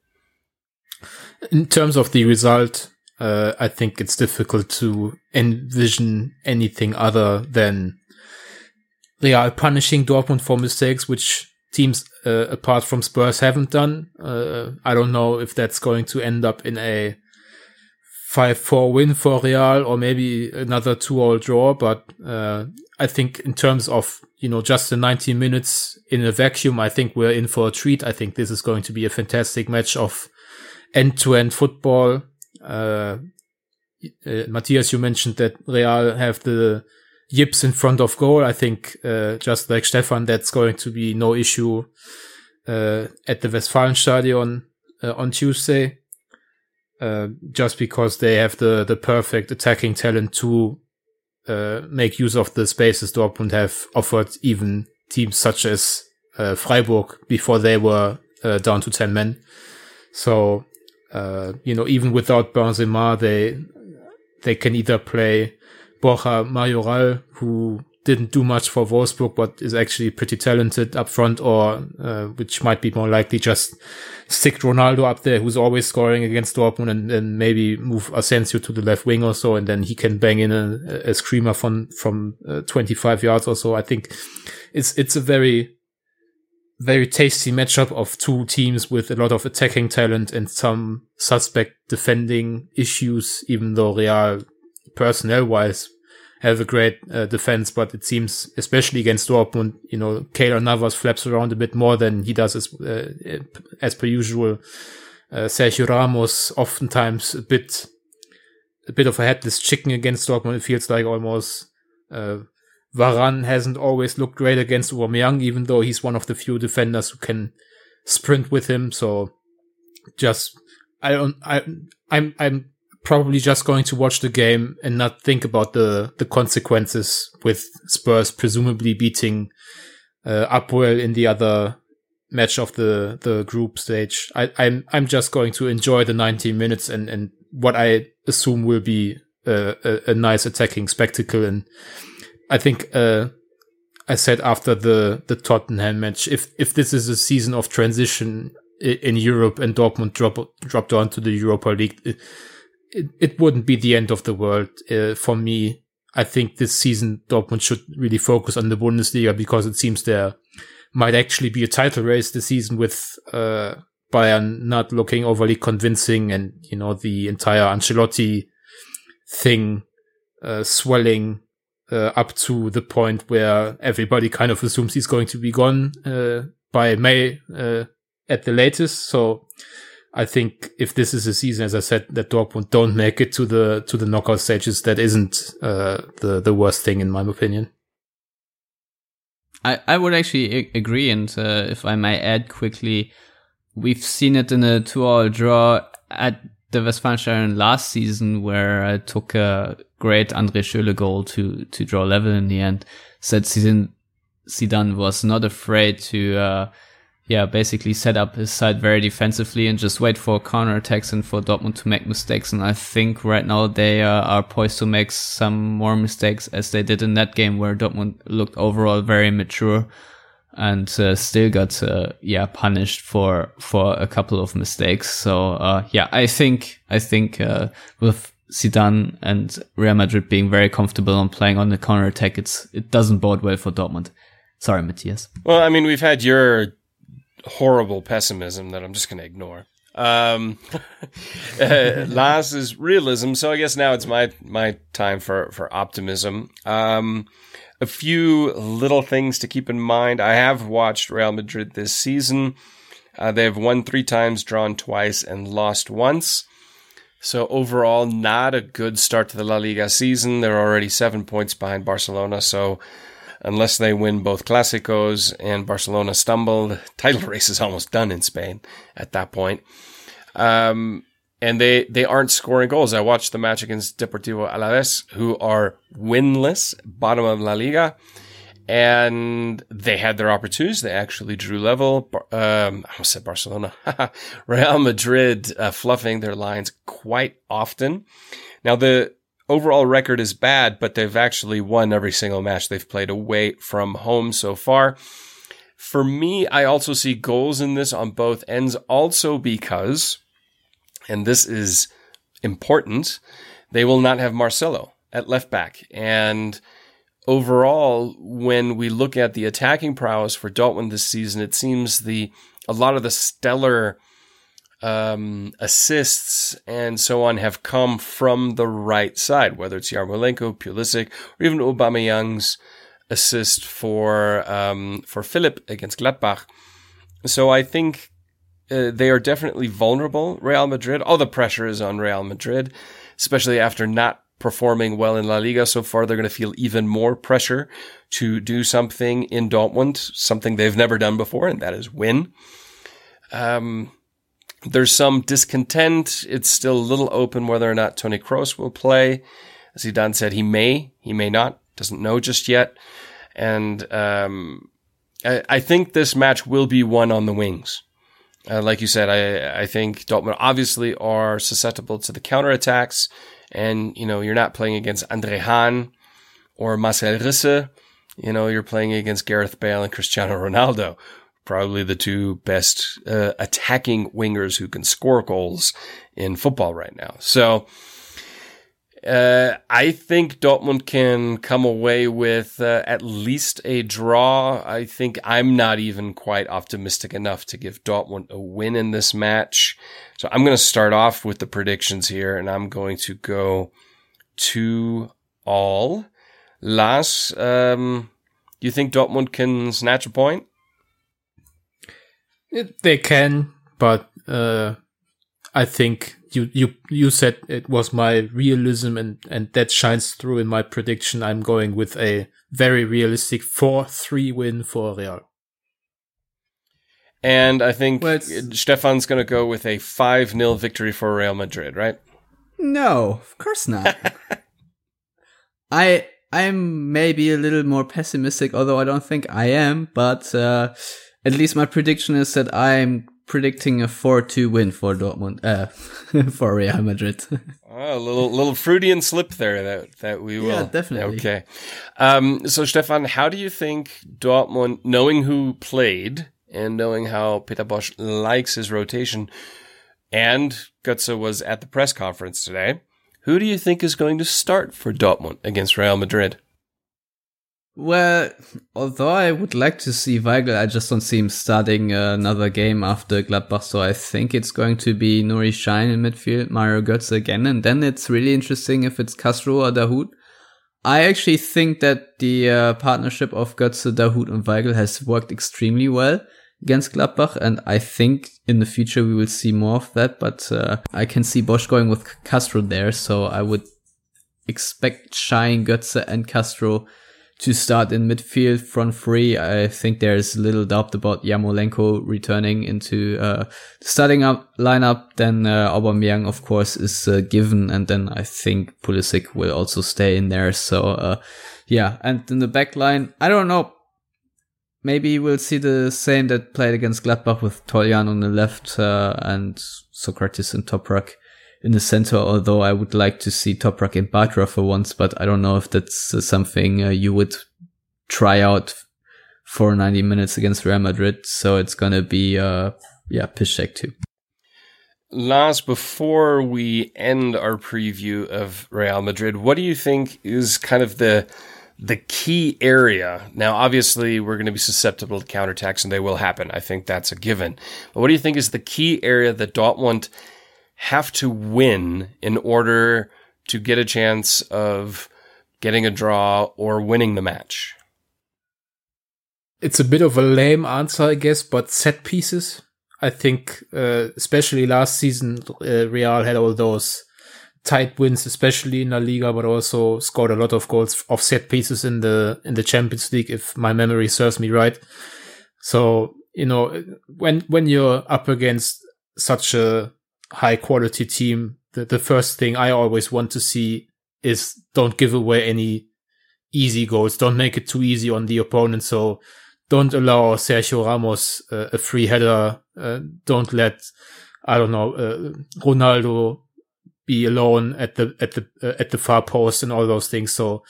In terms of the result, uh, I think it's difficult to envision anything other than Real punishing Dortmund for mistakes, which teams uh, apart from Spurs haven't done. Uh, I don't know if that's going to end up in a 5-4 win for Real or maybe another 2-all draw, but uh, I think in terms of, you know, just the 90 minutes in a vacuum, I think we're in for a treat. I think this is going to be a fantastic match of end-to-end football. Uh, uh, Matthias, you mentioned that Real have the yips in front of goal. I think, uh, just like Stefan, that's going to be no issue, uh, at the Westfalenstadion, uh, on Tuesday. Uh, just because they have the, the perfect attacking talent to, uh, make use of the spaces Dortmund have offered even teams such as, uh, Freiburg before they were, down to 10 men. So, you know, even without Benzema, they, they can either play Borja Mayoral, who didn't do much for Wolfsburg, but is actually pretty talented up front, or uh, which might be more likely just stick Ronaldo up there, who's always scoring against Dortmund, and then maybe move Asensio to the left wing or so, and then he can bang in a, a screamer from from uh, 25 yards or so. I think it's it's a very very tasty matchup of two teams with a lot of attacking talent and some suspect defending issues, even though Real personnel wise have a great uh, defense, but it seems, especially against Dortmund, you know, Keylor Navas flaps around a bit more than he does as, uh, as per usual. Uh, Sergio Ramos oftentimes a bit, a bit of a headless chicken against Dortmund. It feels like almost, uh, Varane hasn't always looked great against Aubameyang, even though he's one of the few defenders who can sprint with him. So just, I don't, I, I'm, I'm probably just going to watch the game and not think about the the consequences with Spurs presumably beating uh, Apoel in the other match of the the group stage. I, I'm I'm just going to enjoy the 90 minutes and and what I assume will be a, a, a nice attacking spectacle. And I think uh, I said after the the Tottenham match, if if this is a season of transition in Europe and Dortmund drop dropped on to the Europa League it, it it wouldn't be the end of the world uh, for me. I think this season Dortmund should really focus on the Bundesliga because it seems there might actually be a title race this season with uh, Bayern not looking overly convincing and you know the entire Ancelotti thing uh, swelling uh, up to the point where everybody kind of assumes he's going to be gone uh, by May uh, at the latest. So I think if this is a season, as I said, that Dortmund don't make it to the to the knockout stages, that isn't uh, the the worst thing in my opinion. I I would actually agree, and uh, if I may add quickly, we've seen it in a two-all draw at the Westfalenstadion last season, where I took a great Andre Schürrle goal to to draw level in the end. Said Zidane Zidane was not afraid to. Uh, yeah, basically set up his side very defensively and just wait for counter attacks and for Dortmund to make mistakes. And I think right now they uh, are poised to make some more mistakes as they did in that game where Dortmund looked overall very mature and uh, still got uh, yeah punished for for a couple of mistakes. So uh, yeah, I think I think uh, with Zidane and Real Madrid being very comfortable on playing on the counter attack, it's it doesn't bode well for Dortmund. Sorry, Matthias. Well, I mean, we've had your horrible pessimism that I'm just going to ignore. Um, uh, Lars is realism. So I guess now it's my, my time for, for optimism. Um, a few little things to keep in mind. I have watched Real Madrid this season Uh, they have won three times, drawn twice, and lost once. So overall, not a good start to the La Liga season. They're already seven points behind Barcelona. So unless they win both Clásicos and Barcelona stumble, the title race is almost done in Spain at that point. Um, and they, they aren't scoring goals. I watched the match against Deportivo Alaves, who are winless, bottom of La Liga and they had their opportunities. They actually drew level. Um, I almost said Barcelona, Real Madrid, uh, fluffing their lines quite often. Now the overall record is bad, but they've actually won every single match they've played away from home so far. For me, I also see goals in this on both ends, also because, and this is important, they will not have Marcelo at left back. And overall, when we look at the attacking prowess for Dortmund this season, it seems the a lot of the stellar um, assists and so on have come from the right side, whether it's Yarmolenko, Pulisic, or even Aubameyang's assist for um, for Philipp against Gladbach. So I think uh, they are definitely vulnerable. Real Madrid. All the pressure is on Real Madrid, especially after not performing well in La Liga so far, they're going to feel even more pressure to do something in Dortmund, something they've never done before, and that is win. Um, there's some discontent. It's still a little open whether or not Tony Kroos will play. As Zidane said, he may, he may not, doesn't know just yet. And um, I, I, think this match will be won on the wings. Uh, like you said, I, I think Dortmund obviously are susceptible to the counterattacks and you know you're not playing against Andre Hahn or Marcel Risse. You know you're playing against Gareth Bale and Cristiano Ronaldo, probably the two best uh, attacking wingers who can score goals in football right now. So. Uh, I think Dortmund can come away with uh, at least a draw. I think I'm not even quite optimistic enough to give Dortmund a win in this match. So I'm going to start off with the predictions here and I'm going to go to all. Lars, um, do you think Dortmund can snatch a point? It, they can, but uh, I think you you you said it was my realism, and and that shines through in my prediction. I'm going with a very realistic four three win for Real. And I think well, Stefan's going to go with a 5 0 victory for Real Madrid, right? No, of course not. I I'm maybe a little more pessimistic, although I don't think I am, but uh, at least my prediction is that I'm predicting a 4-2 win for Dortmund, uh, for Real Madrid. oh, a little little Freudian slip there that that we will. Yeah, definitely. Okay. Um, so Stefan, how do you think Dortmund, knowing who played, and knowing how Peter Bosz likes his rotation, and Götze was at the press conference today, who do you think is going to start for Dortmund against Real Madrid? Well, although I would like to see Weigl, I just don't see him starting another game after Gladbach. So I think it's going to be Nuri Sahin in midfield, Mario Götze again, and then it's really interesting if it's Castro or Dahoud. I actually think that the uh, partnership of Götze, Dahoud, and Weigl has worked extremely well against Gladbach, and I think in the future we will see more of that. But uh, I can see Bosz going with Castro there, so I would expect Sahin, Götze, and Castro to start in midfield front three. I think there's little doubt about Yarmolenko returning into uh, starting up lineup. Then uh, Aubameyang, of course, is uh, given, and then I think Pulisic will also stay in there. So uh, yeah, and in the back line, I don't know maybe we'll see the same that played against Gladbach with Toljan on the left uh, and Sokratis and Toprak in the center. Although I would like to see Toprak and Bartra for once, but I don't know if that's uh, something uh, you would try out for 90 minutes against Real Madrid. So it's gonna be uh yeah Piszczek too. Lars, before we end our preview of Real Madrid, what do you think is kind of the the key area. Now, obviously, we're going to be susceptible to counterattacks, and they will happen. I think that's a given. But what do you think is the key area that Dortmund have to win in order to get a chance of getting a draw or winning the match? It's a bit of a lame answer, I guess, but set pieces. I think, uh, especially last season, uh, Real had all those tight wins, especially in La Liga, but also scored a lot of goals off set pieces in the in the Champions League, if my memory serves me right. So you know, when when you're up against such a high quality team, the, the first thing I always want to see is don't give away any easy goals. Don't make it too easy on the opponent. So don't allow Sergio Ramos uh, a free header. Uh, don't let, I don't know, uh, Ronaldo be alone at the, at the, uh, at the far post and all those things. So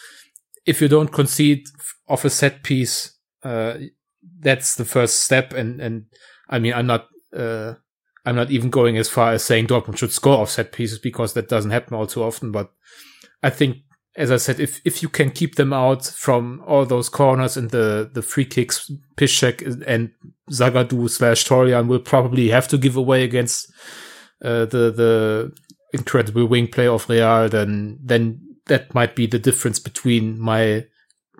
if you don't concede off a set piece, uh, that's the first step. And, and I mean, I'm not, uh, I'm not even going as far as saying Dortmund should score off set pieces because that doesn't happen all too often. But I think, as I said, if, if you can keep them out from all those corners and the, the free kicks, Piszczek and Zagadou slash Toljan will probably have to give away against uh, the the incredible wing play of Real, then then that might be the difference between my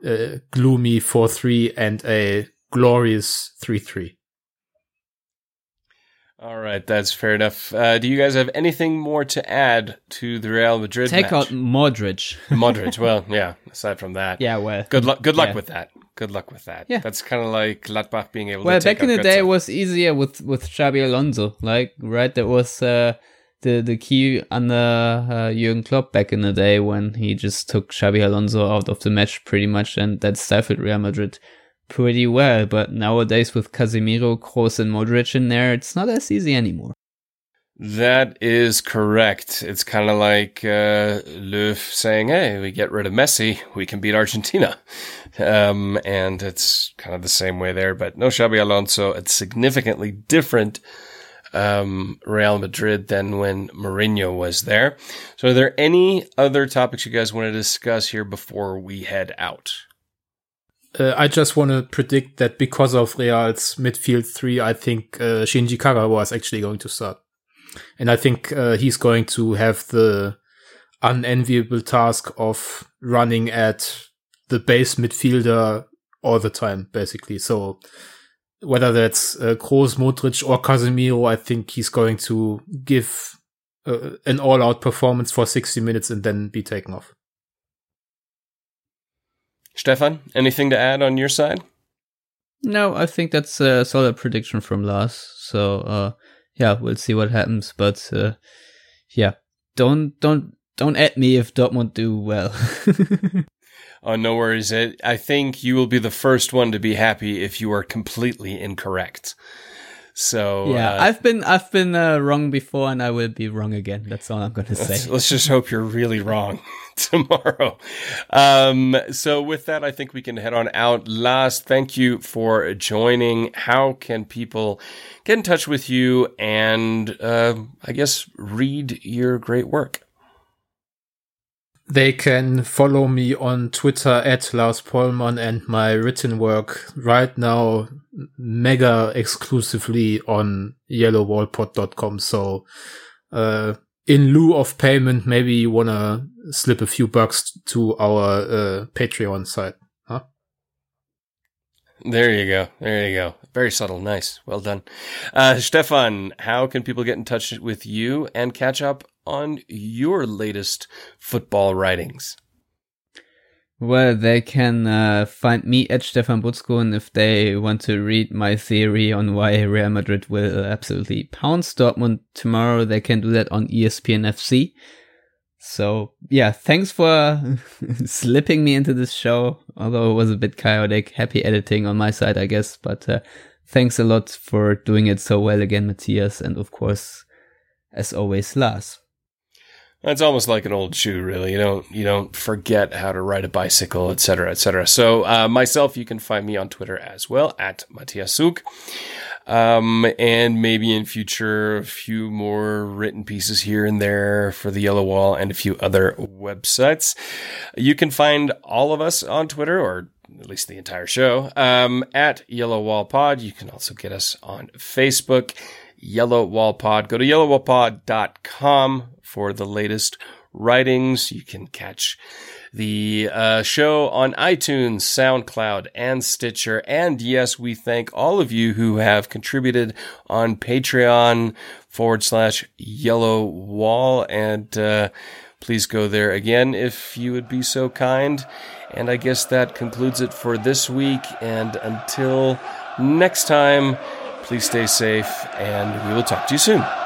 uh, gloomy 4-3 and a glorious 3-3. All right, that's fair enough. Uh, do you guys have anything more to add to the Real Madrid Take match? out Modric. Modric. Well, yeah. Aside from that, yeah, well, good luck. Good luck yeah. with that. Good luck with that. Yeah. that's kind of like Gladbach being able. well, to take back in the day, it was easier with with Xabi Alonso. Like, right, that was uh, the the key under uh, Jurgen Klopp back in the day when he just took Xabi Alonso out of the match pretty much, and that stifled Real Madrid pretty well. But nowadays, with Casemiro, Kroos, and Modric in there, it's not as easy anymore. That is correct. It's kind of like uh, Löw saying, "Hey, we get rid of Messi, we can beat Argentina," um, and it's kind of the same way there. But no Xabi Alonso. It's significantly different um, Real Madrid than when Mourinho was there. So, are there any other topics you guys want to discuss here before we head out? Uh, I just want to predict that because of Real's midfield three, I think uh, Shinji Kagawa is actually going to start. And I think uh, he's going to have the unenviable task of running at the base midfielder all the time, basically. So whether that's uh, Kroos, Modric, or Casemiro, I think he's going to give uh, an all-out performance for 60 minutes and then be taken off. Stefan, anything to add on your side? No, I think that's a solid prediction from Lars. So, uh, yeah, we'll see what happens. But uh, yeah, don't don't don't at me if Dortmund do well. Oh, no worries. I I think you will be the first one to be happy if you are completely incorrect. So yeah, uh, I've been I've been uh, wrong before, and I will be wrong again. That's all I'm gonna say. let's just hope you're really wrong tomorrow. Um, so with that, I think we can head on out. Lars, thank you for joining. How can people get in touch with you and uh, I guess read your great work? They can follow me on Twitter at Lars Pollmann and my written work right now mega exclusively on yellowwallpod.com. So, uh, in lieu of payment, maybe you want to slip a few bucks to our uh, Patreon site. Huh? There you go. There you go. Very subtle. Nice. Well done. Uh, Stefan, how can people get in touch with you and catch up on your latest football writings? Well, they can uh, find me at Stefan Buczko, and if they want to read my theory on why Real Madrid will absolutely pounce Dortmund tomorrow, they can do that on ESPN FC. So, yeah, thanks for slipping me into this show, although it was a bit chaotic. Happy editing on my side, I guess, but uh, thanks a lot for doing it so well again, Matthias, and of course, as always, Lars. It's almost like an old shoe, really. You don't you don't forget how to ride a bicycle, et cetera, et cetera. So uh, myself, you can find me on Twitter as well at Matthias Suk. Um, and maybe in future, a few more written pieces here and there for the Yellow Wall and a few other websites. You can find all of us on Twitter, or at least the entire show, um, at Yellow Wall Pod. You can also get us on Facebook, Yellow Wall Pod. Go to yellowwallpod.com for the latest writings. You can catch the uh, show on iTunes, SoundCloud, and Stitcher. And yes, we thank all of you who have contributed on Patreon forward slash yellow wall. And uh, please go there again if you would be so kind. And I guess that concludes it for this week. And until next time, please stay safe and we will talk to you soon.